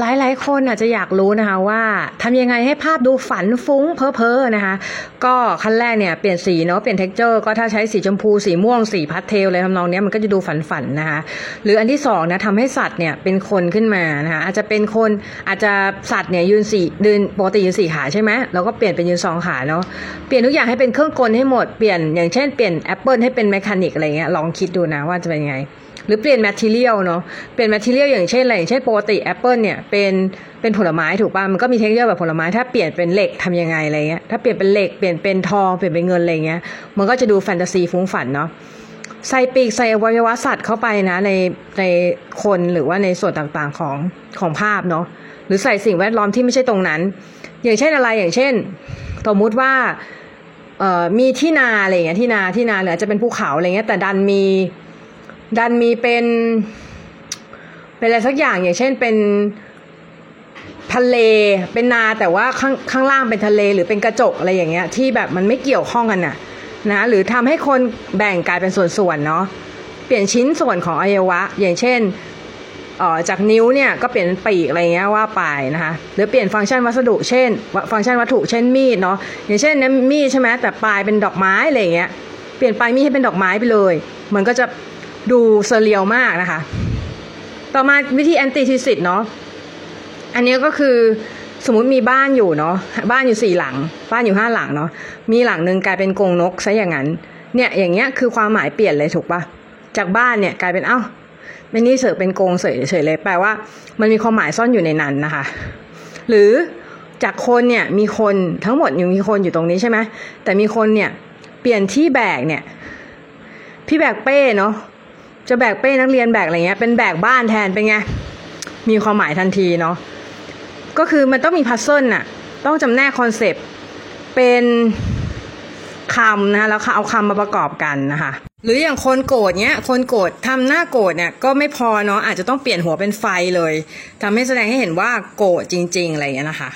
หลายๆ คนอาจจะอยากรู้นะคะว่าทำยังไงให้ภาพดูฝันฟุ้งเพ้อเพ้อนะคะ ก็ขั้นแรกเนี่ยเปลี่ยนสีเนาะเปลี่ยน texture ก็ถ้าใช้สีชมพูสีม่วงสีพาสเทลอะไรทำนองนี้มันก็จะดูฝันฝันๆนะคะ หรืออันที่สองนะทำให้สัตว์เนี่ยเป็นคนขึ้นมานะคะอาจจะเป็นคนอาจจะสัตว์เนี่ยยืนสี่ยืนปกติยืนสี่ขาใช่ไหมเราก็เปลี่ยนเป็นยืนสองขาเนาะเปลี่ยนทุกอย่างให้เป็นเครื่องกลให้หมดเปลี่ยนอย่างเช่นเปลี่ยนแอปเปิลให้เป็น mechanic อะไรเงี้ยลองคิดดูนะว่าจะเป็นยังไงหรือเปลี่ยน material เนาะเปลี่ยน material อย่างเช่นอะไรอย่างเช่นปกติแอปเปิลเนี่ยเป็นเป็นผลไม้ถูกป่ะมันก็มี texture แบบผลไม้ถ้าเปลี่ยนเป็นเหล็กทำยังไงอะไรเงี้ยถ้าเปลี่ยนเป็นเหล็กเปลี่ยนเป็นทองเปลี่ยนเป็นเงินอะไรเงี้ยมันก็จะดูแฟนตาซีฟุ้งฝันเนาะใส่ปีกใส่อวัยวะสัตว์เข้าไปนะในในคนหรือว่าในส่วนต่างๆของของภาพเนาะหรือใส่สิ่งแวดล้อมที่ไม่ใช่ตรงนั้น อย่างเช่นอะไรอย่างเช่น สมมุติว่าเอ่อมีที่นาอะไรเงี้ยที่นาที่นาหรืออาจจะเป็นภูเขาอะไรเงี้ยแต่ดันมีดันมีเป็น เป็นอะไรสักอย่างอย่างเช่นเป็น ทะเลเป็นนาแต่ว่าข้างข้างล่างเป็นทะเลหรือเป็นกระจกอะไรอย่างเงี้ยที่แบบมันไม่เกี่ยวข้องกันน่ะนะหรือทำให้คนแบ่งกลายเป็นส่วนๆเนาะเปลี่ยนชิ้นส่วนของอวัยวะ อย่างเช่นเอ่อจากนิ้วเนี่ยก็เปลี่ยนเป็นปีกอะไรเงี้ยว่าไปนะคะหรือเปลี่ยนฟังก์ชันวัสดุ เช่น ฟังก์ชันวัตถุเช่นมีดเนาะอย่างเช่นเนี่ยมีดใช่ไหมแต่ปลายเป็นดอกไม้อะไรเงี้ยเปลี่ยนปลายมีดให้เป็นดอกไม้ไปเลย มันก็จะดูเซเรียลมากนะคะ ต่อมาวิธีแอนติทิสิตเนาะ อันนี้ก็คือสมมุติมีบ้านอยู่เนาะบ้านอยู่สี่หลัง บ้านอยู่ห้าหลังเนาะมีหลังหนึ่งกลายเป็นกรงนกซะอย่างนั้น เนี่ยอย่างเงี้ยคือความหมายเปลี่ยนเลยถูกปะจากบ้านเนี่ยกลายเป็นเอ้าไม่นี่เสือเป็นกรงเฉยเฉยเลยแปลว่า มันมีความหมายซ่อนอยู่ในนั้นนะคะ หรือจากคนเนี่ยมีคนทั้งหมดอยู่มีคนอยู่ตรงนี้ใช่ไหมแต่มีคนเนี่ยเปลี่ยนที่แบกเนี่ยที่แบกเป้เนาะจะแบกเป้นักเรียนแบกอะไรเงี้ยเป็นแบกบ้านแทนเป็นไงมีความหมายทันทีเนาะ ก็คือมันต้องมี puzzle น่ะ ต้องจำแนกคอนเซปต์เป็นคำนะคะแล้วเอาคำมาประกอบกันนะคะ หรืออย่างคนโกรธเนี้ย คนโกรธทำหน้าโกรธเนี่ยก็ไม่พอเนาะอาจจะต้องเปลี่ยนหัวเป็นไฟเลยทำให้แสดงให้เห็นว่าโกรธจริง ๆ อะไรอย่างเงี้ยนะคะ